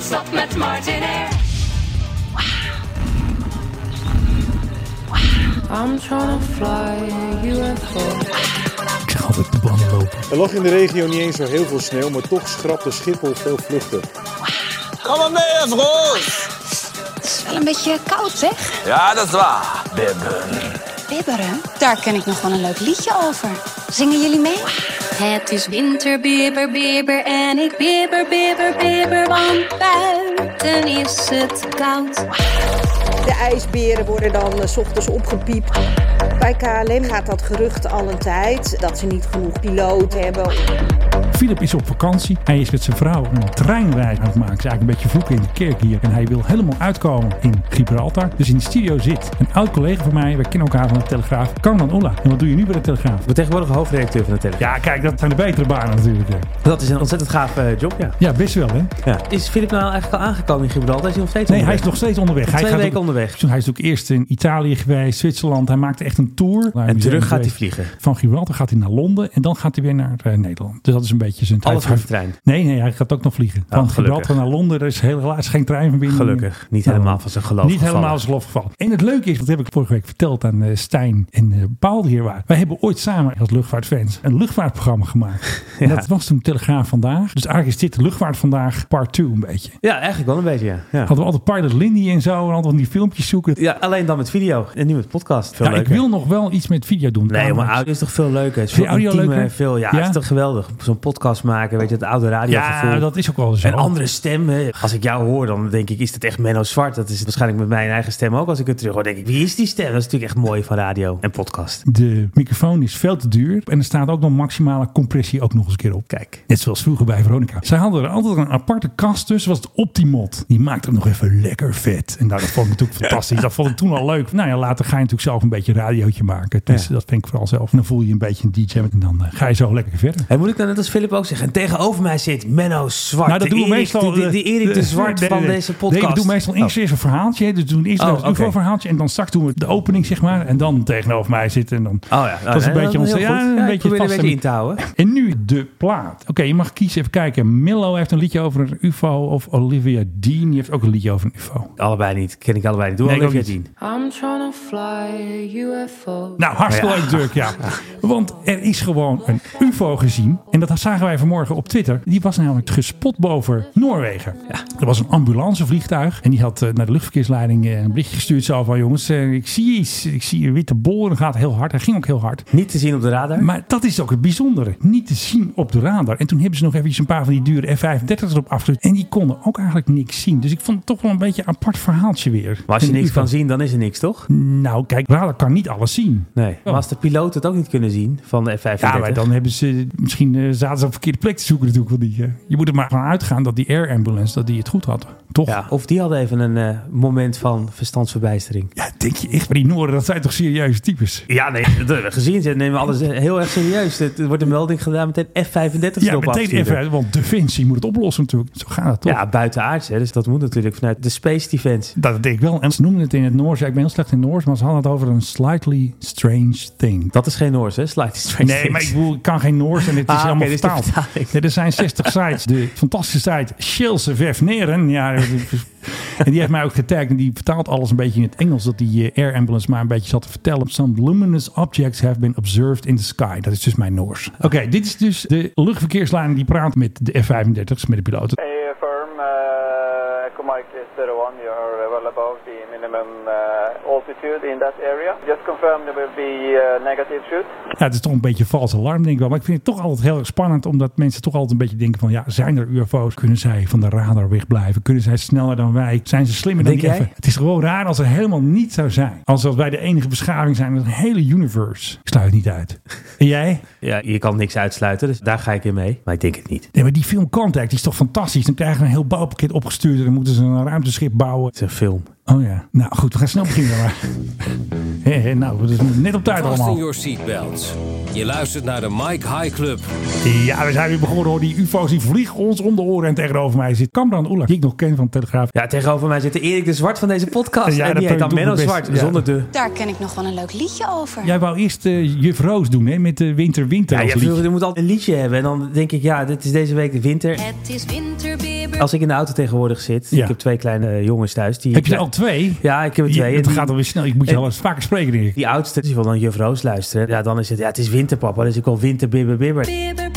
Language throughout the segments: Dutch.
non-stop met Martinair. I'm trying to fly a UFO. Ik altijd de banden lopen. Er lag in de regio niet eens zo heel veel sneeuw, maar toch schrapte Schiphol veel vluchten. Kom maar mee, Vroos. Het is wel een beetje koud, zeg. Ja, dat is waar, bibben. Bibberen? Daar ken ik nog wel een leuk liedje over. Zingen jullie mee? Het is winter, bibber, bibber en ik bibber, bibber, bibber, want buiten is het koud. De ijsberen worden dan eh, s ochtends opgepiept. Bij KLM gaat dat gerucht al een tijd dat ze niet genoeg piloot hebben. Philip is op vakantie. Hij is met zijn vrouw een treinreis aan het maken. Het is eigenlijk een beetje vloeken in de kerk hier. En hij wil helemaal uitkomen in Gibraltar. Dus in de studio zit een oud collega van mij. We kennen elkaar van de Telegraaf. Carmen Oela. En wat doe je nu bij de Telegraaf? Ik ben tegenwoordig hoofdredacteur van de Telegraaf. Ja, kijk, dat zijn de betere banen natuurlijk. hè. Dat is een ontzettend gaaf eh, job, ja. Ja, best wel hè. ja. Is Filip nou eigenlijk al aangekomen in Gibraltar? Is hij nog steeds Nee, hij is nog steeds onderweg. Hij twee gaat weken ook- onderweg. Hij is ook eerst in Italië geweest, Zwitserland. Hij maakte echt een tour. En terug gaat hij vliegen. Van Gibraltar gaat hij naar Londen en dan gaat hij weer naar eh, Nederland. Dus dat is een beetje zijn Alles met de trein. Nee, nee, hij gaat ook nog vliegen. Van gelukkig. Gibraltar naar Londen, er is helaas geen treinverbinding. Gelukkig. Niet helemaal van zijn geloof Niet gevallen. helemaal zijn geloof gevallen. En het leuke is, dat heb ik vorige week verteld aan eh, Stijn en eh, Paul die hier waren. Wij hebben ooit samen als luchtvaartfans een luchtvaartprogramma gemaakt. En dat was toen Telegraaf Vandaag. Dus eigenlijk is dit de luchtvaart vandaag part 2 een beetje. Ja, eigenlijk wel een beetje, ja. ja. Hadden we altijd Pilot Lindy en zo en altijd van die filmpjes zoeken. Ja, alleen dan met video. En nu met podcast. Veel Ja, leuker. Wil nog wel iets met video doen. Nee, maar audio is toch veel leuker. Het is veel audio intiemer, leuker? Veel, ja, Ja? het is toch geweldig. Zo'n podcast maken, weet je, het oude radiogevoel. Ja, dat is ook wel zo. Een andere stem. hè. Als ik jou hoor, dan denk ik, is dat echt Menno Zwart? Dat is waarschijnlijk met mijn eigen stem ook. Als ik het terug hoor, denk ik, wie is die stem? Dat is natuurlijk echt mooi van radio en podcast. De microfoon is veel te duur. En er staat ook nog maximale compressie ook nog eens een keer op. Kijk. Net zoals vroeger bij Veronica. Zij hadden er altijd een aparte kast tussen. was het Optimod. Die maakte het nog even lekker vet. En nou, dat vond ik natuurlijk fantastisch. Dat vond ik toen al leuk. Nou ja, later ga je natuurlijk zelf een beetje een radiootje maken. Dus Ja. dat vind ik vooral zelf. En dan voel je een beetje een DJ. En dan eh, ga je zo lekker verder. En moet ik dan net als Philip ook zeggen, en tegenover mij zit Menno Zwart. Nou, dat de doen we Erik, meestal. De, de, de Erik de, Zwart nee, van nee, deze podcast. Nee, we doen meestal eerst, Oh. een verhaaltje. Dus doen eerst Oh, een oké. UFO-verhaaltje. En dan straks doen we de opening, zeg maar. En dan tegenover mij zitten. En dan. Oh ja, dat is een nee, beetje goed. Ja, een beetje vast- in te houden. En nu de plaat. Oké, je mag kiezen. Even kijken. Millo heeft een liedje over een UFO. Of Olivia Dean. Die heeft ook een liedje over een UFO. Allebei niet, ken ik allebei niet. Doe niet. zien. I'm trying to fly UFO. Nou, hartstikke leuk, Dirk, ja. Want er is gewoon een UFO gezien. En dat zagen wij vanmorgen op Twitter. Die was namelijk gespot boven Noorwegen. Er was een ambulancevliegtuig. En die had eh, naar de luchtverkeersleiding eh, een berichtje gestuurd. Zo van, jongens, eh, ik zie iets. Ik zie een witte bol. En dat gaat heel hard. Hij ging ook heel hard. Niet te zien op de radar. Maar dat is ook het bijzondere. Niet te zien op de radar. En toen hebben ze nog even een paar van die dure F-35's erop afgestuurd. En die konden ook eigenlijk niks zien. Dus ik vond het toch wel een beetje een apart verhaaltje weer. Maar als je niks kan zien, dan is er niks, toch? Nou, kijk, radar kan niet alles zien. Nee. Maar als de piloten het ook niet kunnen zien van de F-35. Ja, maar dan hebben ze misschien eh, zaten ze op verkeerde plek te zoeken natuurlijk. Van die, eh, je moet er maar van uitgaan dat die air ambulance dat die het goed had. Toch? Ja, of die hadden even een eh, moment van verstandsverbijstering. Ja, denk je echt, maar die Noorden, dat zijn toch serieuze types? Ja, nee, gezien. Ze nemen alles heel erg serieus. Het- Er wordt een melding gedaan met een F-35 Ja, meteen afsturen. even, want Defensie moet het oplossen natuurlijk. Zo gaat het toch? Ja, buitenaards. Hè, dus dat moet natuurlijk vanuit de Space Defense. Dat denk ik wel. En ze noemen het in het Noors. Ja, ik ben heel slecht in Noors, maar ze hadden het over een slightly strange thing. Dat is geen Noors, hè? Slide Strange Nee, maar ik, bedoel, ik kan geen Noors en het is Ah, helemaal oké, dit vertaald. Nee, er zijn 60 sites. De fantastische site Shilse Vefneren. Ja, en die heeft mij ook getagd. En die vertaalt alles een beetje in het Engels. Dat die eh, air ambulance maar een beetje zat te vertellen. Some luminous objects have been observed in the sky. Dat is dus mijn Noors. Oké, dit is dus de luchtverkeerslijn die praat met de F-35's, met de piloten. Hey, firm, uh, Echo Mike is 01. You are well above the minimum uh, altitude in that area. Just confirm there will be uh, negative shoot. Ja, het is toch een beetje vals alarm, denk ik wel. Maar ik vind het toch altijd heel erg spannend. Omdat mensen toch altijd een beetje denken van... Ja, zijn er UFO's? Kunnen zij van de radar wegblijven? Kunnen zij sneller dan wij? Zijn ze slimmer dan Denk die jij? Het is gewoon raar als er helemaal niet zou zijn. Als dat wij de enige beschaving zijn in het hele universe. Ik sluit het niet uit. En jij? Ja, je kan niks uitsluiten, dus daar ga ik in mee. Maar ik denk het niet. Nee, maar die film Contact die is toch fantastisch? Dan krijgen we een heel bouwpakket opgestuurd. En dan moeten ze een ruimteschip bouwen. Het is een film. Oh ja. Nou goed, we gaan snel beginnen. Maar. Hé, hé, nou, het is net op tijd Fasten allemaal. your seatbelts. Je luistert naar de Mike High Club. Ja, we zijn weer begonnen hoor. Die ufo's die vliegen ons om de oren. En tegenover mij zit Kamran Oela, die ik nog ken van de Telegraaf. Ja, tegenover mij zit de Erik de Zwart van deze podcast. Ja, en dat die heet dan Menno. Zwart, Ja. zonder de... Daar ken ik nog wel een leuk liedje over. Jij wou eerst eh, Juf Roos doen, hè? Met de winter-winter Ja, als je, moet altijd een liedje hebben. En dan denk ik, ja, dit is deze week de winter. Het is winter, bibber, Als ik in de auto tegenwoordig zit, Ja. ik heb twee kleine eh, jongens thuis. Die, Heb je er al twee? Ja, ik heb er twee. Het die- gaat alweer snel. Ik moet je wel eens vaker spreken, denk ik. Die oudste, die wil dan juf Roos luisteren. Ja, dan is het, ja, het is winterpapa, dus ik wil winter bibber bibber. Bibber, bibber,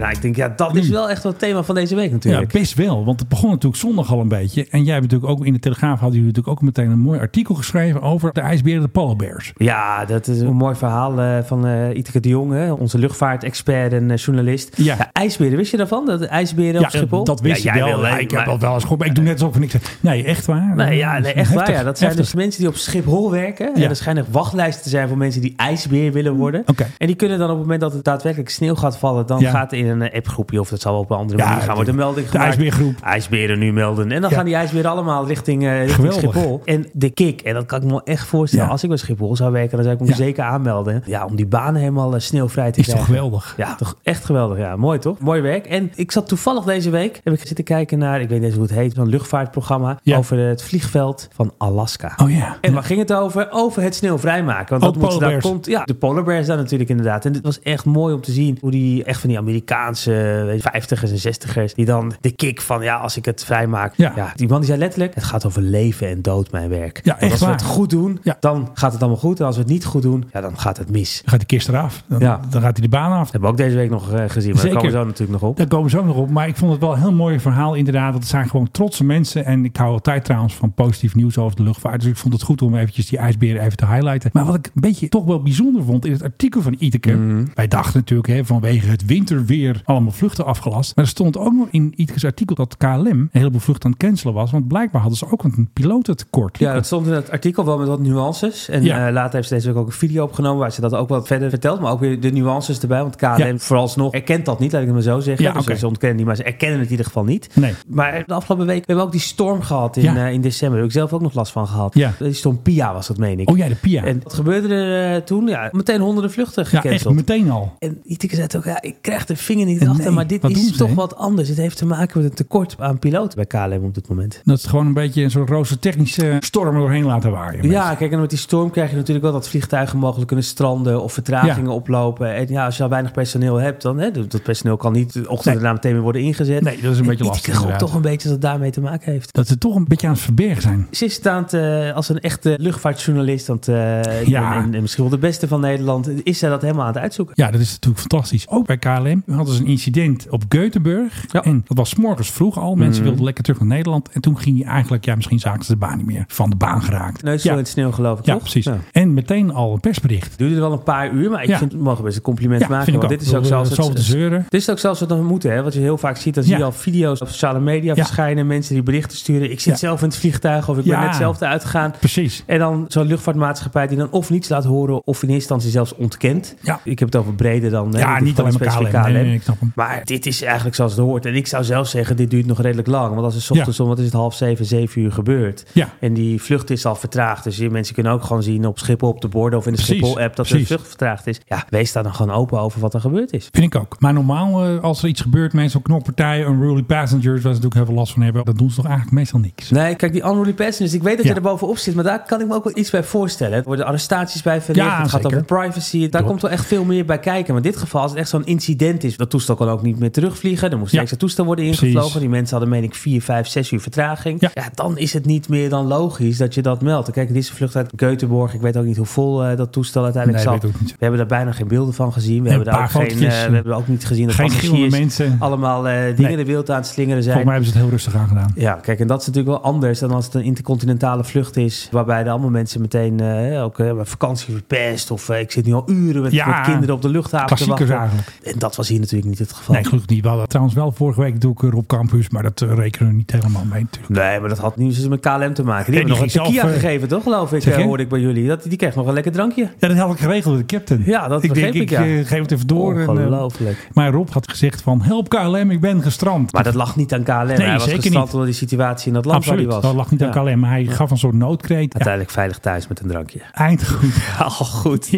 Nou, ik denk, ja, dat is wel echt wel het thema van deze week Ja, natuurlijk. best wel. Want het begon natuurlijk zondag al een beetje. En jij hebt natuurlijk ook in de Telegraaf hadden jullie natuurlijk ook meteen een mooi artikel geschreven over de ijsberen, de polar bears. Ja, dat is een mooi verhaal eh, van eh Iteke de Jong, hè, onze luchtvaartexpert en eh, journalist. Ja. ijsberen, wist je daarvan? Dat de ijsberen op Schiphol? dat wist ja, wel. wil, Ja, ik heb dat wel eens gehoord. maar Ik doe net alsof ik niks. Nee, echt waar? Nee, ja, nee, echt waar. Ja. Dat zijn heftig. dus mensen die op Schiphol werken. En Ja. er schijnen wachtlijsten te zijn voor mensen die ijsbeer willen worden. Oké. En die kunnen dan op het moment dat het daadwerkelijk sneeuw gaat vallen, dan Ja. gaat er in een appgroepje of dat zal wel op een andere Ja, manier gaan worden een melding de gemaakt. ijsbeergroep. IJsberen nu melden. En dan Ja. gaan die ijsberen allemaal richting, eh, richting. Schiphol. En de kick, en dat kan ik me echt voorstellen. Als ik bij Schiphol zou werken, dan zou ik me zeker aanmelden. Ja, om die banen helemaal eh, sneeuwvrij te Is toch krijgen. geweldig? Ja, toch echt geweldig. Ja, mooi toch? Mooi werk. En ik zat toevallig deze week, heb ik zitten kijken naar, ik weet niet eens hoe het heet, een luchtvaartprogramma over het vliegveld van Alaska. Oh ja. En waar ging het over? Over het sneeuw vrijmaken. Want Oh, dat moet daar komt. Ja, de polar bears daar natuurlijk inderdaad. En het was echt mooi om te zien hoe die echt van die Amerikaanse weet je, vijftigers en zestigers die dan de kick van ja, als ik het vrijmaak. Ja. Ja. die man die zei letterlijk: het gaat over leven en dood mijn werk. Ja, echt als we het goed doen, Ja. dan gaat het allemaal goed. En als we het niet goed doen, ja, dan gaat het mis. Dan gaat die kist eraf. Dan, Ja. dan gaat hij de baan af. Dat hebben we ook deze week nog eh, gezien. Maar Zeker. daar komen we zo natuurlijk nog op. Daar komen ze ook nog op. Maar ik vond het wel een heel mooi verhaal inderdaad. Het zijn gewoon trotse mensen. En ik hou altijd trouwens van positief nieuws over de luchtvaart. Dus ik vond het goed om eventjes die ijsberen even te highlighten. Maar wat ik een beetje toch wel bijzonder vond in het artikel van Iteke. Mhm. Wij dachten natuurlijk hè, vanwege het winterweer allemaal vluchten afgelast. Maar er stond ook nog in Iteke's artikel dat KLM een heleboel vluchten aan het cancelen was. Want blijkbaar hadden ze ook een pilotentekort. Ja, dat stond in het artikel wel met wat nuances. En Ja. eh, later heeft ze deze week ook een video opgenomen waar ze dat ook wat verder vertelt. Maar ook weer de nuances erbij. Want KLM Ja. vooralsnog erkent dat niet, laat ik het maar zo zeggen. Ja, dus ze ontkennen niet, maar ze erkennen het in ieder geval niet. Nee. Maar de afgelopen week hebben we ook die storm gehad in, Ja. eh, in december. Daar heb ik zelf ook nog last van gehad. Ja. Die storm Pia was dat, meen ik. Oh ja, de Pia. En wat gebeurde er eh, toen? Ja, meteen honderden vluchten ja, echt gecanceld. meteen al. En Iteke zei ook, ja, ik krijg de vinger niet Nee, achter, maar dit is ze, toch wat anders. Het heeft te maken met een tekort aan piloten bij KLM op dit moment. Dat is gewoon een beetje een soort roze technische storm doorheen laten waaien. Ja, kijk, en met die storm krijg je natuurlijk wel dat vliegtuigen mogelijk kunnen stranden of vertragingen oplopen. En ja, als je al weinig personeel hebt, dan hè, dat personeel kan niet de ochtend Nee. daarna meteen weer worden ingezet. Nee, dat is een beetje lastig, Ik geloof inderdaad. toch een beetje dat het daarmee te maken heeft. Dat ze toch een beetje aan het verbergen zijn. Ze staand eh, als een echte luchtvaartjournalist, want, eh, Ja. en, en misschien wel de beste van Nederland, is zij dat helemaal aan het uitzoeken. Ja, dat is natuurlijk fantastisch. Ook bij KLM hadden ze een incident op Göteborg. Ja. En dat was 's morgens vroeg al. Mensen Mhm. wilden lekker terug naar Nederland. En toen ging je eigenlijk, ja, misschien zagen ze de baan niet meer. Van de baan geraakt. Neus zo ja. in het sneeuw geloof ik, ja, toch? precies. Ja. En meteen al een persbericht. Duurde wel een paar uur, maar ik vind, we mogen best een compliment Ja, maken. want dit is ook zelfs eh, zoveel te zeuren. Dit is ook zelfs wat we moeten, hè? Wat je heel vaak ziet, dan zie je al video's op sociale media verschijnen. Mensen die berichten sturen. Ik zit zelf in het vliegtuig of ik ben net zelf eruit gegaan. Precies. En dan zo'n luchtvaartmaatschappij die dan of niets laat horen of in eerste instantie zelfs ontkent. Ja. Ik heb het over breder dan Ja, niet alleen maar KLM. Nee, nee, ik snap hem. Maar dit is eigenlijk zoals het hoort. En ik zou zelf zeggen, dit duurt nog redelijk lang. Want als het ochtends om, wat is het, half zeven, zeven uur gebeurt. Ja. En die vlucht is al vertraagd. Dus je, mensen kunnen ook gewoon zien op Schiphol op de borden of in de Schiphol-app dat de vlucht vertraagd is. Ja, wees daar dan gewoon open over wat er gebeurd is. Vind ik ook. Maar normaal, eh, als er iets gebeurt, mensen op knokpartijen, unruly passengers, waar ze natuurlijk heel veel last van hebben, dat doen ze toch eigenlijk meestal niks. Nee, kijk, die unruly passengers, ik weet dat Ja. je er bovenop zit, maar daar kan ik me ook wel iets bij voorstellen. Er worden arrestaties bij verricht, Ja, het gaat zeker. over privacy, daar komt wel echt veel meer bij kijken. Maar in dit geval, als het echt zo'n incident is, dat toestel kan ook niet meer terugvliegen, dan moest een Ja. extra toestel worden Precies. ingevlogen. Die mensen hadden, meen ik, vier, vijf, zes uur vertraging. Ja. Ja. dan is het niet meer dan logisch dat je dat meldt. Kijk, dit is een vlucht uit Göteborg, ik weet ook niet hoe vol eh, dat toestel uiteindelijk Nee, zat. We hebben daar bijna geen beelden van gezien. We hebben daar ook geen, eh, we hebben ook niet gezien dat Geen passagiers mensen. allemaal eh, dingen Nee. de wereld aan het slingeren zijn. Volgens mij hebben ze het heel rustig aan gedaan. Ja, kijk, en dat is natuurlijk wel anders dan als het een intercontinentale vlucht is. Waarbij er allemaal mensen meteen ook vakantie verpest. Of ik zit nu al uren met, Ja, met kinderen op de luchthaven te wachten. eigenlijk. En dat was hier natuurlijk niet het geval. Nee, gelukkig niet. We hadden trouwens wel vorige week doe ik er op campus, maar dat eh, rekenen we niet helemaal mee natuurlijk. Nee, maar dat had niet zozeer met KLM te maken. Die Nee, hebben nog een tequila zelf, eh, gegeven, toch geloof ik, eh, hoorde ik bij jullie. Dat, die kreeg nog een lekker drankje. Ja, dat had ik geregeld met de captain. Ja, dat ik begreep denk, ik, ja. eh, geef het even door. En, Ongelooflijk. maar Rob had gezegd van, help KLM, ik ben gestrand. Maar dat lag niet aan KLM. hij was zeker gestrand niet. door die situatie in dat land Absoluut, waar hij was. dat lag niet aan. KLM. Maar hij gaf een soort noodkreet. Ja, Uiteindelijk veilig thuis met een drankje. eind goed. Al goed.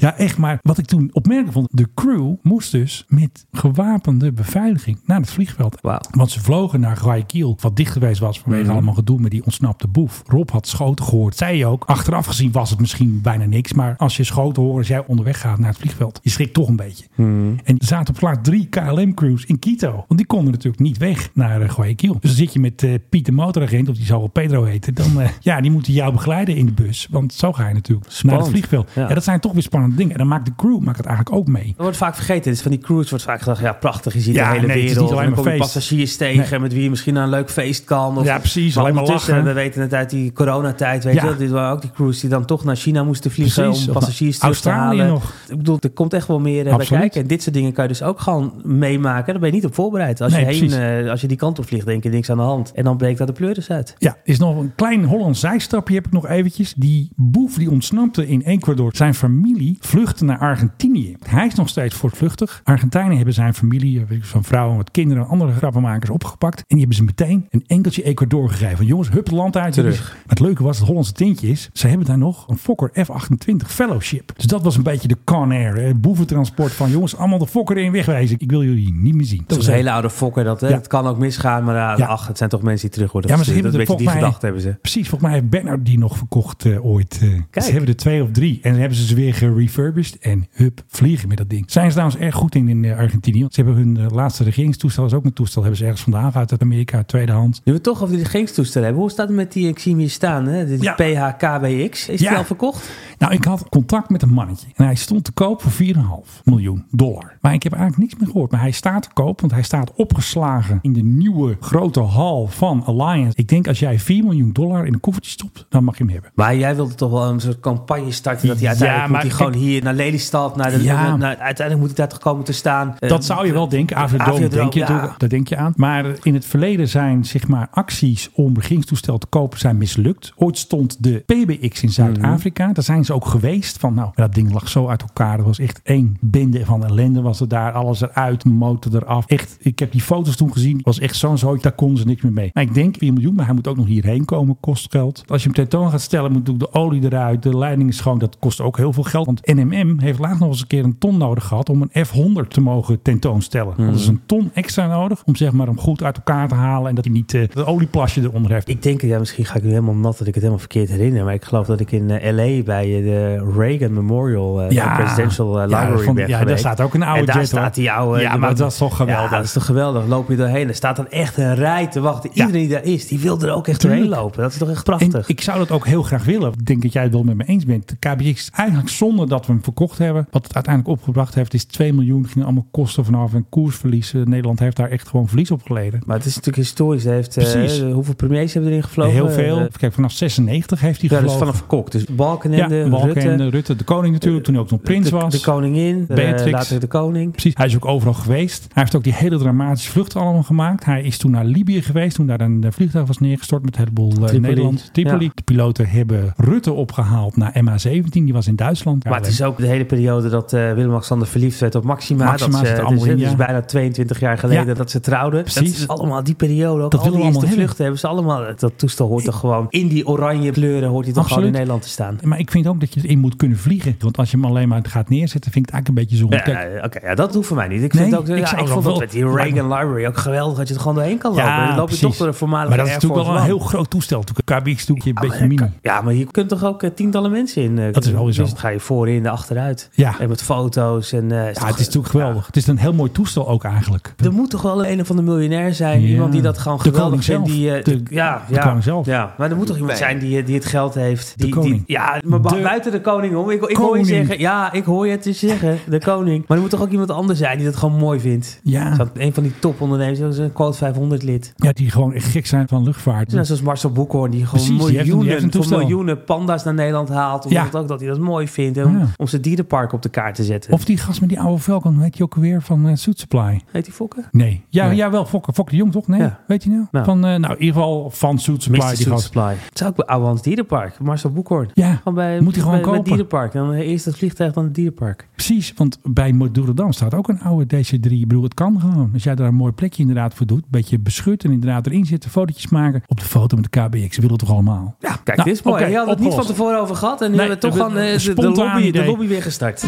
Ja, echt. Maar wat ik toen opmerkelijk vond, de crew moest dus met gewapende beveiliging naar het vliegveld. Want ze vlogen naar Guayaquil, wat dicht geweest was vanwege Mhm. allemaal gedoe met die ontsnapte boef. Rob had schoten gehoord, zei je ook. Achteraf gezien was het misschien bijna niks, maar als je schoten hoort als jij onderweg gaat naar het vliegveld, je schrikt toch een beetje. Mhm. En er zaten op plaats drie KLM-crews in Quito, want die konden natuurlijk niet weg naar eh, Guayaquil. Dus dan zit je met eh Piet de motoragent, of die zal wel Pedro heten, dan eh, ja, die moeten jou begeleiden in de bus, want zo ga je natuurlijk naar het vliegveld. Ja. Ja. dat zijn toch weer spannende dingen. En dan maakt de crew maakt het eigenlijk ook mee. Dat wordt vaak vergeten. Dus van die cruise wordt vaak gedacht, ja prachtig, je ziet Ja, de hele nee, het is wereld. niet alleen en dan maar kom je feest. passagiers tegen Nee. met wie je misschien naar een leuk feest kan. Of, Ja, precies, alleen maar lachen. We weten het uit die coronatijd, weet Ja. je wel. Dit waren ook die cruise die dan toch naar China moesten vliegen Precies, om passagiers terug te halen. nog. Ik bedoel, er komt echt wel meer eh, bij kijken. En dit soort dingen kan je dus ook gewoon meemaken. Daar ben je niet op voorbereid. Als, Nee, je, heen, eh, als je die kant op vliegt, denk je niks aan de hand. En dan breekt daar de pleuris uit. Ja, is nog een klein Hollands zijstapje heb ik nog eventjes. Die boef die ontsnapte in Ecuador. Zijn familie vluchtte naar Argentinië. Hij is nog steeds voortvluchtig. Argentijnen hebben zijn familie, van vrouwen, wat kinderen en andere grappenmakers opgepakt. En die hebben ze meteen een enkeltje Ecuador gegeven. Jongens, hup het land uit. Terug. Dus het leuke was, het Hollandse tintje is, ze hebben daar nog een Fokker F28 Fellowship. Dus dat was een beetje de Con Air, hè, boeventransport van jongens, allemaal de Fokker in wegwijzen. Ik wil jullie niet meer zien. Dat was een hele oude fokker. Dat, hè, Ja. Het kan ook misgaan, maar Ja. ach, het zijn toch mensen die terug worden Ja, maar ze gestuurd. hebben Dat er beetje die gedachte hebben ze. Precies, volgens mij heeft Bernard die nog verkocht eh, ooit. eh. Ze hebben er twee of drie. En dan hebben ze ze weer gerefurbished. En hup, vliegen met dat ding. Zijn ze trouwens erg goed in in eh, Argentinië. Ze hebben hun eh, laatste regeringstoestel, is ook een toestel. Hebben ze ergens vandaan uit Amerika, tweedehands. Nu we toch over die regeringstoestellen hebben. Hoe staat het met die, ik zie hem hier staan, hè? De Ja. PHKBX. Is die Ja. al verkocht? Nou, ik had contact met een mannetje. En hij stond te koop voor 4,5 miljoen dollar. Maar ik heb eigenlijk niks meer gehoord. Maar hij staat te koop, want hij staat opgeslagen in de nieuwe grote hal van Alliance. Ik denk als jij 4 miljoen dollar in een koffertje stopt, dan mag je hem hebben. Maar jij wilde toch wel een soort campagne starten dat hij uiteindelijk Ja, moet hij maar gewoon hier naar Lelystad, naar de, Ja. naar- uiteindelijk moet hij daar toch komen te staan. Dat zou je wel denken. Aviodroom Aviodroom, denk je ja. Daar denk je aan. Maar in het verleden zijn zeg maar, acties om regeringstoestel te kopen zijn mislukt. Ooit stond de PBX in Zuid-Afrika. Daar zijn ze ook geweest. Van, nou, dat ding lag zo uit elkaar. Er was echt één bende van ellende was er daar. Alles eruit, motor eraf. Echt, ik heb die foto's toen gezien. Het was echt zo'n zooi. Daar konden ze niks meer mee. Maar ik denk 4 miljoen. Maar hij moet ook nog hierheen komen. Kost geld. Als je hem tentoon gaat stellen, moet ook de olie eruit. De leiding is schoon. Dat kost ook heel veel geld. Want NMM heeft laatst nog eens een keer een ton nodig gehad om een F100 te mogen tentoonstellen. Want er is een ton extra nodig om zeg maar hem goed uit elkaar te halen. En dat hij niet eh het olieplasje eronder heeft. Ik denk, ja, misschien ga ik nu helemaal nat dat ik het helemaal verkeerd herinner. Maar ik geloof dat ik in eh, LA bij eh, de Reagan Memorial Ja. Presidential eh, Ja, Library van- ben ja, daar geweest. staat ook een oude En daar jet, staat die oude... Ja, maar dat is toch geweldig. Ja, dat is toch geweldig. Loop je doorheen. Er staat dan echt een rij te wachten. Iedereen die daar is, die wil er ook echt doorheen lopen. Dat is toch echt En prachtig. ik zou dat ook heel graag willen. Ik denk dat jij het wel met me eens bent. De KBX is eigenlijk zonder dat we hem verkocht hebben. Wat het uiteindelijk opgebracht heeft is 2 miljoen. Ging allemaal kosten vanaf en koersverlies. Eh, Nederland heeft daar echt gewoon verlies op geleden. Maar het is natuurlijk historisch. Hij heeft, eh, hoeveel premiers hebben erin gevlogen? Heel veel. Eh, Kijk, vanaf 96 heeft hij ja, dus gevlogen. vanaf Kok. Dus Balkenende, ja, Balkenende, Rutte, Rutte, de koning natuurlijk, toen hij ook nog prins de, was. de koningin, eh, Beatrix. later de koning. Precies, hij is ook overal geweest. Hij heeft ook die hele dramatische vlucht allemaal gemaakt. Hij is toen naar Libië geweest, toen daar een eh, vliegtuig was neergestort met een heleboel eh. Nederland. Tripoli. Ja. De piloten hebben Rutte opgehaald naar MH17, die was in Duitsland. Maar het is ook de hele periode dat eh, Willem-Alexander verliefd werd op Maxima. Maxima dat ze, er dus, in, dus ja. bijna 22 jaar geleden Ja. dat ze trouwden. Precies. Dat is allemaal die periode. Ook Dat al die eerste vluchten hebben ze allemaal. Dat toestel hoort toch gewoon in die oranje kleuren hoort hij toch gewoon in. Nederland te staan. Maar ik vind ook dat je erin moet kunnen vliegen. Want als je hem alleen maar gaat neerzetten, vind ik het eigenlijk een beetje zonde. Ja, Oké, ja, dat hoeft voor mij niet. Ik, Nee, vind ook, ik ja, zou ik wel vond dat met die Reagan Library ook geweldig dat je er gewoon doorheen kan lopen. Ja, dan loop je precies. toch door een voormalige maar dat is natuurlijk wel een heel groot toestel. Natuurlijk, KBX doe je een beetje mini. Ja, maar je kunt toch ook eh, tientallen mensen in. eh, Dat is wel zo. Dus dan ga je voorin, de achteruit. Ja. En met foto's. En, eh, Ja, het is natuurlijk geweldig. Het is een heel mooi toestel ook eigenlijk. Er moet toch wel een of andere miljonair zijn. Ja. Iemand die dat gewoon De geweldig koning vindt. zelf. Die, eh, De- ja, de ja, koning zelf. Ja, maar er moet toch iemand zijn die, die het geld heeft. Die, De koning. Die, ja, maar De buiten de koning om. Ik, ik hoor je koning. zeggen. Ja, ik hoor je het zeggen. De koning. Maar er moet toch ook iemand anders zijn die dat gewoon mooi vindt. Ja. Zo, een van die topondernemers. Dat is een quote 500 lid. Ja, die gewoon echt gek zijn van luchtvaart. Net zoals Marcel Boekhoorn, die gewoon Precies, die heeft een- die heeft miljoenen, een voor toestel. miljoenen panda's naar Nederland haalt. Omdat Ja. ook dat hij dat mooi vindt. En Ja. om zijn dierenpark op de kaart te zetten. Of die gast met die oude Falcon, weet je ook weer van eh Suit Supply? Heet die Fokker? Nee. Ja, Nee. ja wel, Fokker. Fokker de Jong toch? Nee, Ja. weet je nou? Nou. Van, eh, nou, in ieder geval van Suit Supply. Die Suit gast. Supply. Het is ook bij Oude Hans Dierenpark. Marcel Boekhoorn. Ja, Gewoon bij, Moet hij gewoon bij, bij kopen. dierenpark. Dan eerst het vliegtuig, dan het dierenpark. precies. Want bij Madurodam staat ook een oude DC-3. Ik bedoel, het kan gewoon. Als jij daar een mooi plekje inderdaad voor doet. Een beetje beschut en inderdaad erin zitten. Fotootjes maken. Op de foto met de KBX. Willen toch allemaal? Ja, kijk, Nou, dit is mooi. je had het niet van tevoren over gehad. En nu Nee, hebben we toch gewoon eh, de, de lobby idee. lobby weer gestart.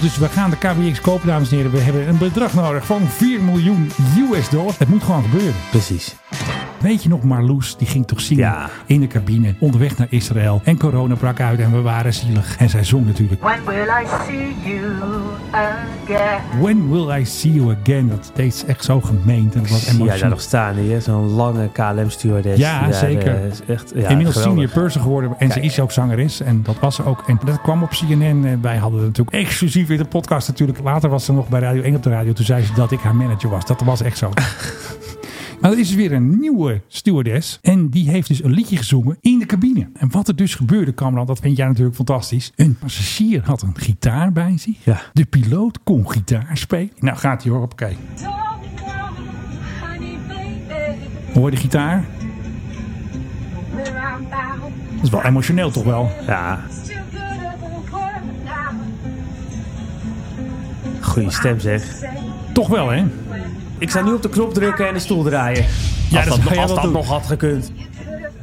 Dus we gaan de KBX kopen, dames en heren. We hebben een bedrag nodig van 4 miljoen US dollar. Het moet gewoon gebeuren. Precies. Weet je nog, Marloes, die ging toch zingen Ja. in de cabine onderweg naar Israël. En corona brak uit en we waren zielig. En zij zong natuurlijk. When will I see you again? When will I see you again? Dat deed ze echt zo gemeend en dat was Zie jij daar emotioneel. nog staan hier? Zo'n lange KLM-stewardess. Ja, daar, zeker. is echt, ja, Inmiddels geweldig. senior purser geworden en ze is ook zangeres. En dat was ze ook. En dat kwam op CNN. En wij hadden het natuurlijk exclusief in de podcast natuurlijk. Later was ze nog bij Radio 1 op de radio. Toen zei ze dat ik haar manager was. Dat was echt zo. Maar er is dus weer een nieuwe stewardess. En die heeft dus een liedje gezongen in de cabine. En wat er dus gebeurde, Cameron, dat vind jij natuurlijk fantastisch. Een passagier had een gitaar bij zich. Ja. De piloot kon gitaar spelen. Nou gaat hij hoor, op oké. Hoor je de gitaar? Dat is wel emotioneel toch wel? Ja. Goeie stem zeg. Toch wel hè? Ik zou nu op de knop drukken en de stoel draaien. Ja, als dat dat, als wel dat nog had gekund.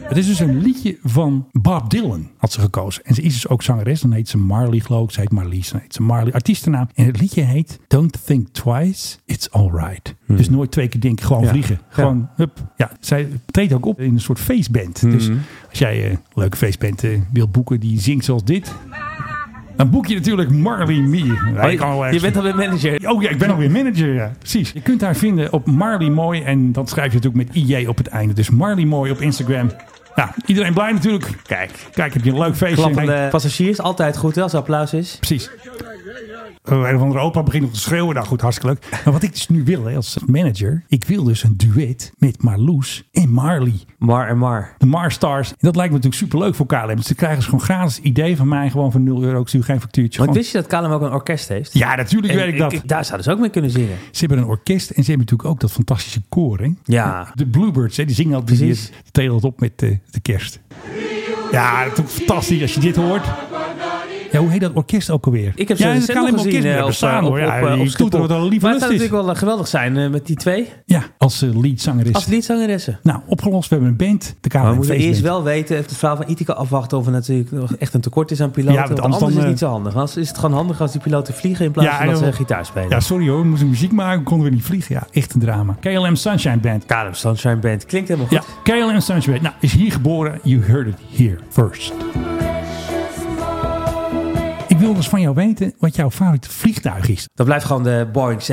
Het is dus een liedje van Bob Dylan, had ze gekozen. En ze is dus ook zangeres. Dan heet ze Marley, geloof ik. Ze heet Marlies, dan heet ze Marley. Artiestennaam. En het liedje heet Don't Think Twice, It's Alright. Dus nooit twee keer denken, gewoon Hmm. Ja. vliegen. Gewoon, hup. Ja, zij treedt ook op in een soort feestband. Hmm. Dus als jij eh, een leuke feestband eh, wilt boeken die zingt zoals dit... Dan boek je natuurlijk Marley Me. Ja, je je bent alweer manager. Oh ja, ik ben alweer manager, ja. Precies. Je kunt haar vinden op Marley Mooi. En dat schrijf je natuurlijk met IJ op het einde. Dus Marley Mooi op Instagram. Nou, iedereen blij natuurlijk. Kijk. Kijk, heb je een leuk feestje. Klappende passagiers, altijd goed hè, als er applaus is. Precies. Oh, een of andere opa begint nog te schreeuwen. Nou goed, hartstikke leuk. Maar wat ik dus nu wil hè, als manager. Ik wil dus een duet met Marloes en Marley. Mar en Mar. De Marstars. En dat lijkt me natuurlijk superleuk voor KLM. Dus ze krijgen ze gewoon gratis idee van mij. Gewoon voor 0 euro. Ik stuur geen factuurtje. Want Gewoon- wist je dat KLM ook een orkest heeft? Ja, natuurlijk En weet ik dat. daar zouden ze ook mee kunnen zingen. Ze hebben een orkest en ze hebben natuurlijk ook dat fantastische koor. Hè? Ja. De Bluebirds, hè? die zingen altijd die, op met eh, de kerst. Ja, dat is fantastisch als je dit hoort. Ja, hoe heet dat orkest ook alweer? Ik heb ja, ze kan gezien orkest eh, op, staan eh, hoor. op, Ja, op, eh, op wat een Maar het zou natuurlijk wel geweldig zijn met die twee. Ja, als uh, leadzangeres. Als liedzangeressen. Nou, opgelost. We hebben een band. De Maar we moeten eerst wel weten, even het verhaal van Itika afwachten of er natuurlijk nog echt een tekort is aan piloten. Ja, want anders dan, is het niet zo handig. Anders is het gewoon handig als die piloten vliegen in plaats Ja, van dat ze gitaar spelen. Ja, sorry hoor. We moesten muziek maken. Konden we niet vliegen. Ja, echt een drama. KLM Sunshine Band. KLM Sunshine Band. Klinkt helemaal goed. Ja, KLM Sunshine Band. Nou, is hier geboren. You heard it here first. Ik wil dus van jou weten wat jouw favoriete vliegtuig is. Dat blijft gewoon de Boeing 777-400.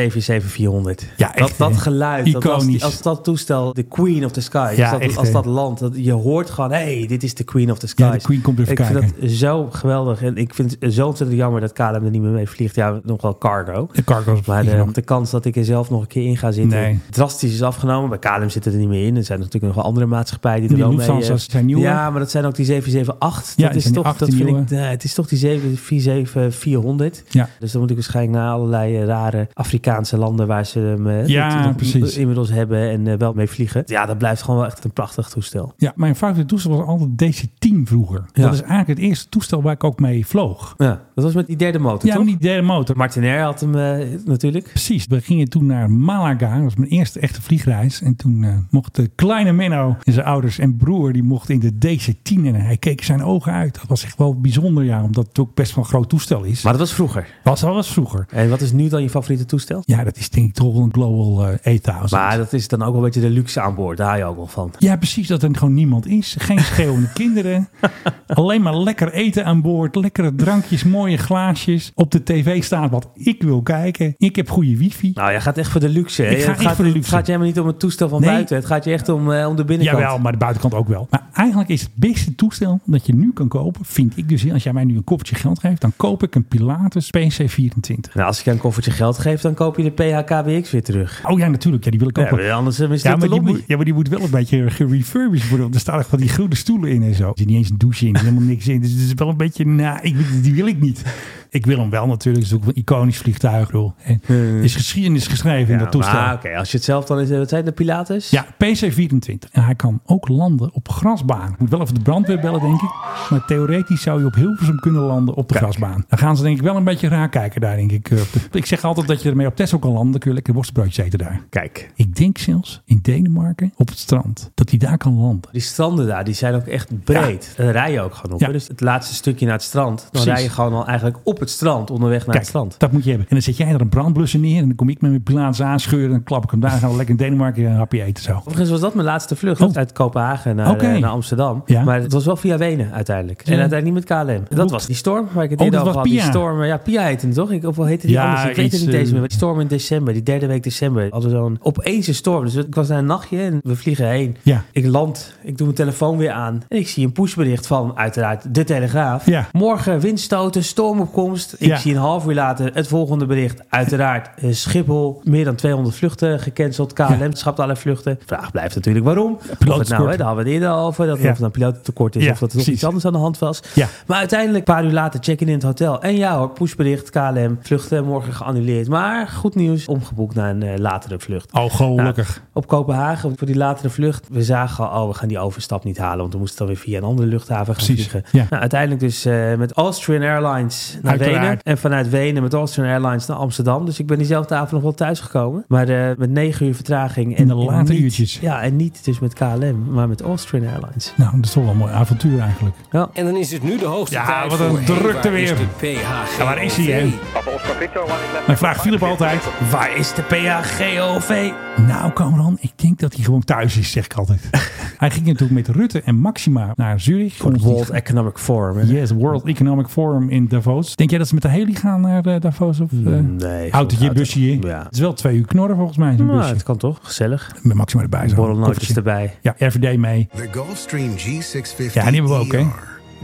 Ja, echt, dat, dat hè? geluid, dat als, die- als dat toestel, de Queen of the Sky, Ja, als, dat, als hè? dat land, dat, je hoort gewoon, hé, hey, dit is de Queen of the Sky. Ja, de Queen komt even Ik kijken. vind dat zo geweldig en ik vind het zo ontzettend jammer dat KLM er niet meer mee vliegt. Ja, nog wel cargo. De cargo's. Maar de, de kans dat ik er zelf nog een keer in ga zitten, Nee. drastisch is afgenomen. Bij KLM zitten er niet meer in. Er zijn natuurlijk nog wel andere maatschappijen die er wel mee... Eh, zijn. Ja, maar dat zijn ook die 778. Ja, dat is toch, dat vind ik, nee, het is toch die 747-400. Ja. Dus dan moet ik waarschijnlijk naar allerlei eh, rare Afrikaanse landen waar ze hem eh, Ja, het precies. inmiddels hebben en eh, wel mee vliegen. Ja, dat blijft gewoon wel echt een prachtig toestel. Ja, mijn favoriete toestel was altijd DC-10 vroeger. Ja. Dat is eigenlijk het eerste toestel waar ik ook mee vloog. Ja, dat was met die derde motor, Ja, toch? de derde motor. Martinair had hem natuurlijk. precies, we gingen toen naar Malaga. Dat was mijn eerste echte vliegreis. En toen eh, mocht de kleine Menno en zijn ouders en broer... die mochten in de DC-10 en hij keek zijn ogen uit. Dat was echt wel bijzonder, ja. Omdat het ook best wel een groot toestel is. Maar dat was vroeger. was al was vroeger. En wat is nu dan je favoriete toestel? Ja, dat is denk ik toch een Global eh 8000. Maar dat is dan ook wel een beetje de luxe aan boord. Daar hou je ook wel van. Ja, precies. Dat er gewoon niemand is. Geen schreeuwende kinderen. Alleen maar lekker eten aan boord. Lekkere drankjes, mooie glaasjes. Op de tv staat wat ik wil kijken. Ik heb goede wifi. Nou, jij gaat echt voor de luxe. Hè? Ik ga het gaat, voor de Het luxe. gaat je helemaal niet om het toestel van Nee. buiten. Het gaat je echt om, eh, om de binnenkant. Jawel, maar de buitenkant ook wel. Maar eigenlijk is het beste toestel dat je nu kan kopen, vind ik dus. Als jij mij nu een koffertje geld geeft, dan koop ik een Pilatus PC24. Nou, als ik je een koffertje geld geef, dan koop je de PHKWX weer terug. Oh ja, natuurlijk. Ja, die wil ik ook Ja, wel. anders eh, is Ja maar, de die lobby. moet, ja, maar die moet wel een beetje gerefurbished worden. Want er staan echt van die groene stoelen in en zo. Er zit niet eens een douche in. Er is helemaal niks in. Dus het is wel een beetje, nou, die wil ik niet. Ik wil hem wel natuurlijk. Het is ook een iconisch vliegtuig. Er is geschiedenis geschreven in dat toestel. oké, als je het zelf dan is, wat zijn de Pilatus? Ja, PC-24. En hij kan ook landen op grasbaan. Ik moet wel even de brandweer bellen, denk ik. Maar theoretisch zou je op Hilversum kunnen landen op de grasbaan. Dan gaan ze denk ik wel een beetje raar kijken daar, denk ik. Ik zeg altijd dat je ermee op Tesla kan landen. Dan kun je lekker worstbroodjes eten daar. Kijk. Ik denk zelfs in Denemarken op het strand. Dat hij daar kan landen. Die stranden daar, die zijn ook echt breed. Daar rij je ook gewoon op. Ja. Dus het laatste stukje naar het strand, dan Precies. rij je gewoon al eigenlijk op het strand, onderweg naar Kijk, het strand. dat moet je hebben. En dan zet jij er een brandblusser neer. En dan kom ik met mijn pilaats aanscheuren. En dan klap ik hem daar. Dan gaan we lekker in Denemarken een hapje eten zo. Overigens was dat mijn laatste vlucht Oh. uit Kopenhagen naar, eh, naar Amsterdam. Ja. Maar het was wel via Wenen uiteindelijk. En uiteindelijk niet met KLM. Dat was die storm waar ik het Oh, eerder over was had. Die storm, ja, Pia heette het toch? Ik, of wel heette die Ja, anders? Ik weet iets, het niet eens eh, meer. Die storm in december, die derde week december. Hadden we zo'n opeens een storm. Dus ik was daar een nachtje en we vliegen heen. Ja. Ik land, ik doe mijn telefoon weer aan. En ik zie een pushbericht van uiteraard de Telegraaf. Ja. Morgen windstoten, Ik Ja. zie een half uur later het volgende bericht. Uiteraard eh, Schiphol, meer dan 200 vluchten gecanceld. KLM Ja. schrapt alle vluchten. Vraag blijft natuurlijk waarom. Of het nou, hè, daar hadden we het eerder al over. Dat Ja. of het een pilotentekort is of dat er nog iets anders aan de hand was. Maar uiteindelijk, een paar uur later, check-in in het hotel. En ja hoor, pushbericht, KLM, vluchten morgen geannuleerd. Maar goed nieuws, omgeboekt naar een eh, latere vlucht. Oh, gelukkig. Nou, op Kopenhagen, voor die latere vlucht, we zagen al, oh, we gaan die overstap niet halen. Want we moesten dan weer via een andere luchthaven gaan Precies, vliegen. Nou, uiteindelijk dus eh, met Austrian Airlines naar. Wenen. En vanuit Wenen met Austrian Airlines naar Amsterdam. Dus ik ben diezelfde avond nog wel thuisgekomen. Maar eh, met negen uur vertraging. In de late niet- uurtjes. Ja, en niet dus met KLM, maar met Austrian Airlines. Nou, dat is toch wel een mooi avontuur eigenlijk. Ja. En dan is het nu de hoogste Ja, tijd wat een drukte waar is weer. PHG? Ja, waar is hij, hè? Mijn vraag Philip altijd. Waar is de PHGOV? Nou, Cameron, ik denk dat hij gewoon thuis is, zeg ik altijd. hij ging natuurlijk met Rutte en Maxima naar Zurich. Voor het World Economic Forum. hè? Yes, World Economic Forum in Davos. Denk jij dat ze met de heli gaan naar eh, Davos? Of, eh Nee. autootje, auto. busje? Ja. Het is wel twee uur knorren volgens mij, zo'n Nou, busje. het kan toch? Gezellig. Met Maxima erbij. zo. Borrelnootjes erbij. Ja, RVD mee. The Gulfstream G650 Ja, die hebben we ook, hè?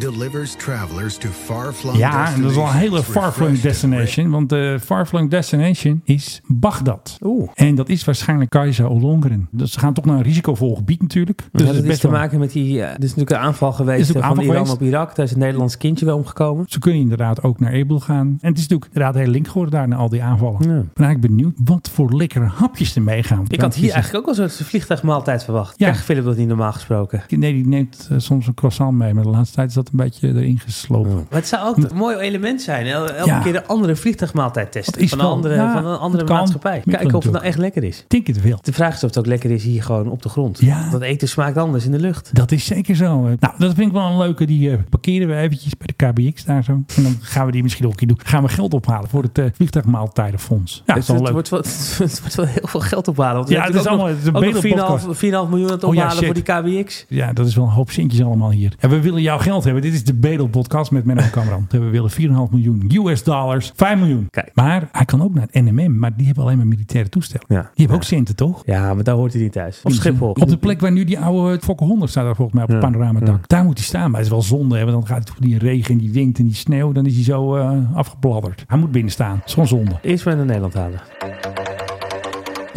ER delivers travelers to far-flung Ja, en dat is wel een hele far-flung destination. Want de far-flung destination is Bagdad. Oeh. En dat is waarschijnlijk Kajsa Ollongren. Dus ze gaan toch naar een risicovol gebied natuurlijk. Dus het dat is te wel- maken met die... eh, er is natuurlijk een aanval geweest een eh, van Iran geweest? op Irak. Daar is een Nederlands kindje wel omgekomen. Ze kunnen inderdaad ook naar Erbil gaan. En het is natuurlijk inderdaad heel link geworden daar na al die aanvallen. Ja. Ik ben eigenlijk benieuwd wat voor lekkere hapjes er meegaan. Ik had hier eigenlijk ook wel zo'n vliegtuigmaaltijd verwacht. Ja. Krijgt Philip dat niet normaal gesproken? Nee, die neemt eh, soms een croissant mee. Maar de laatste tijd is dat een beetje erin geslopen. Maar het zou ook een mooi element zijn. El- Elke Ja. keer een andere vliegtuigmaaltijd testen. Van een andere, ja, van een andere maatschappij. Kijken of het nou echt lekker is. Ik denk het wel. De vraag is of het ook lekker is hier gewoon op de grond. Ja. Dat eten smaakt anders in de lucht. Dat is zeker zo. Nou, dat vind ik wel een leuke. Die eh, parkeren we eventjes bij de KBX daar zo. En dan gaan we die misschien ook een keer doen. Gaan we geld ophalen voor het eh, vliegtuigmaaltijdenfonds. Ja, dat het, is wel het leuk. wordt wel, het wordt wel heel veel geld ophalen. Want Ja, het is ook allemaal- nog- het is een ook nog Bedel 4,5 4,5 miljoen aan het Oh ophalen voor die KBX. Ja, dat is wel een hoop centjes allemaal hier. En we willen jouw geld hebben. Dit is de Bedel podcast met Menno Cameron. We willen 4,5 miljoen US dollars. 5 miljoen. Kijk. Maar hij kan ook naar het NMM. Maar die hebben alleen maar militaire toestellen. Ja. Die hebben ook centen, toch? Ja, maar daar hoort hij niet thuis. Op Schiphol. Op de plek waar nu die oude Fokker 100 staat, daar volgens mij op het panoramadak. Daar moet hij staan. Maar het is wel zonde, hè, want dan gaat het die regen en die wind en die sneeuw. Dan is hij zo eh, afgebladderd. Hij moet binnen staan. Dat is gewoon zonde. Eerst maar naar Nederland halen.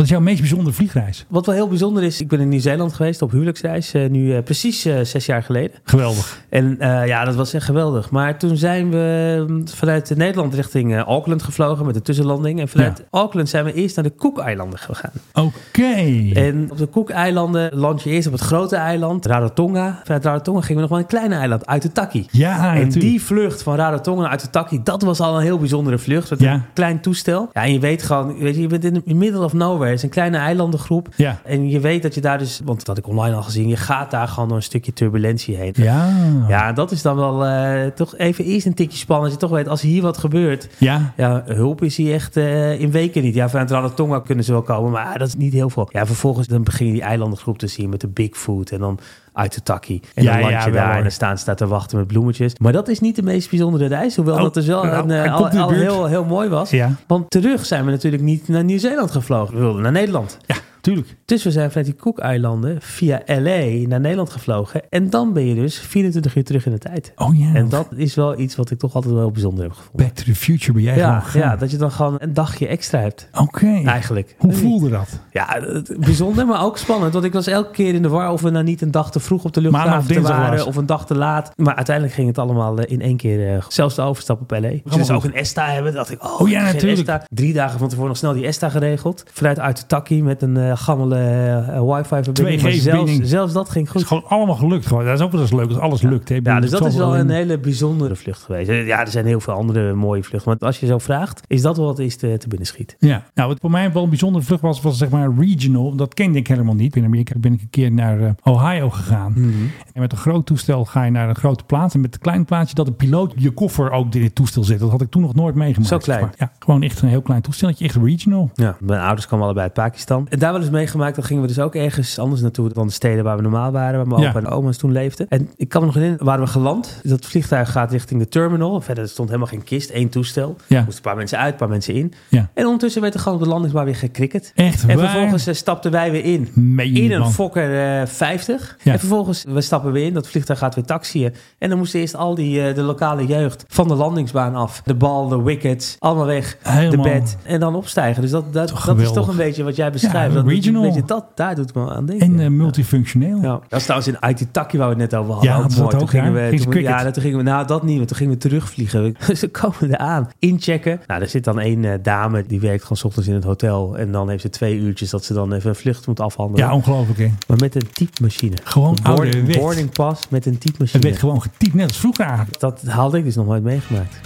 Wat is jouw meest bijzondere vliegreis? Wat wel heel bijzonder is, ik ben in Nieuw-Zeeland geweest op huwelijksreis. eh, nu eh, precies eh, zes jaar geleden. Geweldig. En ja, dat was echt geweldig. Maar toen zijn we mm, vanuit Nederland richting Auckland gevlogen met een tussenlanding. En vanuit Auckland zijn we eerst naar de Cook-eilanden gegaan. Oké. En op de Cook-eilanden land je eerst op het grote eiland, Rarotonga. Vanuit Rarotonga gingen we nog wel een kleine eiland, Uitutaki. Ja, en natuurlijk. die vlucht van Rarotonga naar Uitutaki, dat was al een heel bijzondere vlucht. Met Ja. een klein toestel. Ja, en je weet gewoon, weet je, je bent in the middle of nowhere. Is een kleine eilandengroep. Ja. En je weet dat je daar dus, want dat had ik online al gezien, je gaat daar gewoon door een stukje turbulentie heen. Ja. Ja, dat is dan wel eh, toch even eerst een tikje spannend. Dat je toch weet, als hier wat gebeurt, Ja. ja, hulp is hier echt eh, in weken niet. Ja, vanuit Rarotonga kunnen ze wel komen, maar dat is niet heel veel. Ja, vervolgens dan begin je die eilandengroep te zien met de Bigfoot en dan uit de takkie. En Ja, dan land je daar hoor. en dan staan daar te wachten met bloemetjes. Maar dat is niet de meest bijzondere reis, hoewel Oh, dat dus wel nou, een, eh, al, al heel, heel mooi was. Ja. Want terug zijn we natuurlijk niet naar Nieuw-Zeeland gevlogen. We wilden naar Nederland. Ja. Tuurlijk. Dus we zijn vanuit die Cook-eilanden via LA naar Nederland gevlogen. En dan ben je dus 24 uur terug in de tijd. Oh ja. En dat is wel iets wat ik toch altijd wel bijzonder heb gevonden. Back to the Future ben jij Ja, gewoon ja, dat je dan gewoon een dagje extra hebt. Oké. Eigenlijk. Hoe voelde dat? Ja, het- bijzonder, maar ook spannend. Want ik was elke keer in de war of we nou niet een dag te vroeg op de luchthaven waren. was. Of een dag te laat. Maar uiteindelijk ging het allemaal eh, in één keer. eh, zelfs de overstap op LA. Je dus goed. ook een ESTA hebben. dacht ik, oh, Oh ja, natuurlijk. ESTA. Drie dagen van tevoren nog snel die ESTA geregeld. Vanuit Uitutaki met een eh gammele eh, wifi-verbinding. Maar 2G-verbinding. zelfs, zelfs dat ging Het is goed. gewoon allemaal gelukt. Gewoon. Dat is ook wel eens leuk als alles lukt. Hè. Ja, dus dat is wel een hele bijzondere vlucht geweest. Ja, er zijn heel veel andere mooie vluchten. Maar als je zo vraagt, is dat wel wat is te, te binnen schiet. Ja, nou wat voor mij wel een bijzondere vlucht was, was zeg maar regional. Dat kende ik helemaal niet. In Amerika ben ik een keer naar eh, Ohio gegaan. Mhm. En met een groot toestel ga je naar een grote plaats. En met een klein plaatsje dat de piloot je koffer ook in het toestel zit. Dat had ik toen nog nooit meegemaakt. Zo klein? maar. Ja, gewoon echt een heel klein toestelletje. Echt regional. Ja, mijn ouders kwamen allebei uit Pakistan. En daar eens meegemaakt, dan gingen we dus ook ergens anders naartoe dan de steden waar we normaal waren, waar mijn Ja. opa en oma's toen leefden. En ik kan me nog herinneren, waren we geland. Dat vliegtuig gaat richting de terminal. Verder stond helemaal geen kist, één toestel. Ja. Er moesten een paar mensen uit, een paar mensen in. Ja. En ondertussen werd er gewoon op de landingsbaan weer gekricket. Echt En waar? vervolgens eh, stapten wij weer in. Meen In een. Fokker eh 50. Ja. En vervolgens, we stappen weer in. Dat vliegtuig gaat weer taxiën. En dan moesten eerst al die, eh, de lokale jeugd van de landingsbaan af. De bal, de wickets, allemaal weg. Helemaal. De bed. En dan opstijgen. Dus dat, dat, dat is toch een beetje wat jij beschrijft. Ja, dat, regional. Weet je, dat, daar doet het me aan denken. En eh, multifunctioneel. Ja. Dat is trouwens in Aitutaki waar we het net over hadden. Ja, ook mooi. dat Toen ook, gingen ja? we, toen, ja, toen gingen we, nou dat niet, want toen gingen we terugvliegen. Ze komen eraan, inchecken. Nou, er zit dan één eh, dame, die werkt gewoon 's ochtends in het hotel. En dan heeft ze twee uurtjes dat ze dan even een vlucht moet afhandelen. Ja, ongelooflijk hè. Maar met een typemachine. Gewoon boarding, ouderwets. boarding pass met een Het typemachine. werd gewoon getypt, net als vroeger eigenlijk. Dat haalde ik dus nog nooit meegemaakt.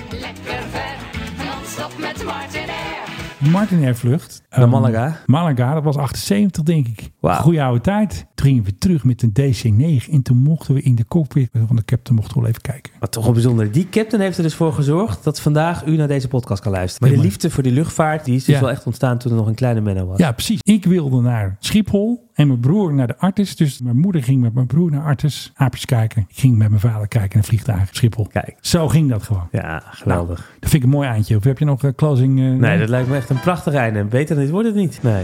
Martin Air vlucht. Naar Ehm, Malaga? Malaga, dat was 78 denk ik. Wauw. Goeie oude tijd. Toen gingen we terug met een DC-9 en toen mochten we in de cockpit van de captain mochten we wel even kijken. Maar toch wel bijzonder. Die captain heeft er dus voor gezorgd dat vandaag u naar deze podcast kan luisteren. Maar de liefde voor die luchtvaart, die is dus Ja. wel echt ontstaan toen er nog een kleine Menno was. Ja, precies. Ik wilde naar Schiphol en mijn broer naar de Artis. Dus mijn moeder ging met mijn broer naar Artis. Aapjes kijken. Ik ging met mijn vader kijken naar vliegtuig Schiphol. Kijk. Zo ging dat gewoon. Ja, geweldig. Dat vind ik een mooi eindje. Of heb je nog een closing? eh, nee, dat lijkt me echt een prachtig einde. Beter dan dit wordt het niet. Nee.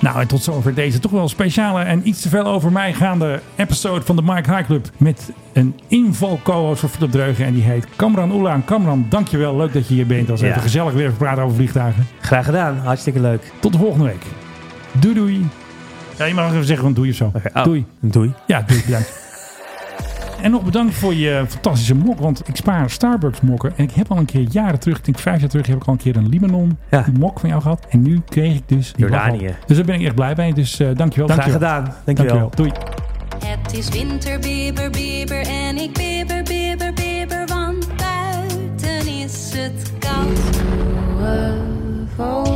Nou, en tot zover deze toch wel speciale en iets te veel over mij gaande episode van de Mike High Club. Met een inval co-host voor Philip Dreugen. En die heet Kamran Oela. En Kamran, dankjewel. Leuk dat je hier bent. Was Ja. even gezellig weer praten over vliegtuigen. Graag gedaan. Hartstikke leuk. Tot de volgende week. Doei doei. Ja, je mag even zeggen van doei of zo. Oh, Doei. Doei. Ja, doei. Bedankt. En nog bedankt voor je fantastische mok. Want ik spaar Starbucks mokken. En ik heb al een keer jaren terug, ik denk vijf jaar terug, heb ik al een keer een Libanon Ja. mok van jou gehad. En nu kreeg ik dus die Jordanië. waffel. Dus daar ben ik echt blij mee. Dus eh dankjewel. Graag dankjewel. gedaan. Dankjewel. Doei. Het is winter, bibber, bibber en ik bibber, bibber, want buiten is het koud. UFO.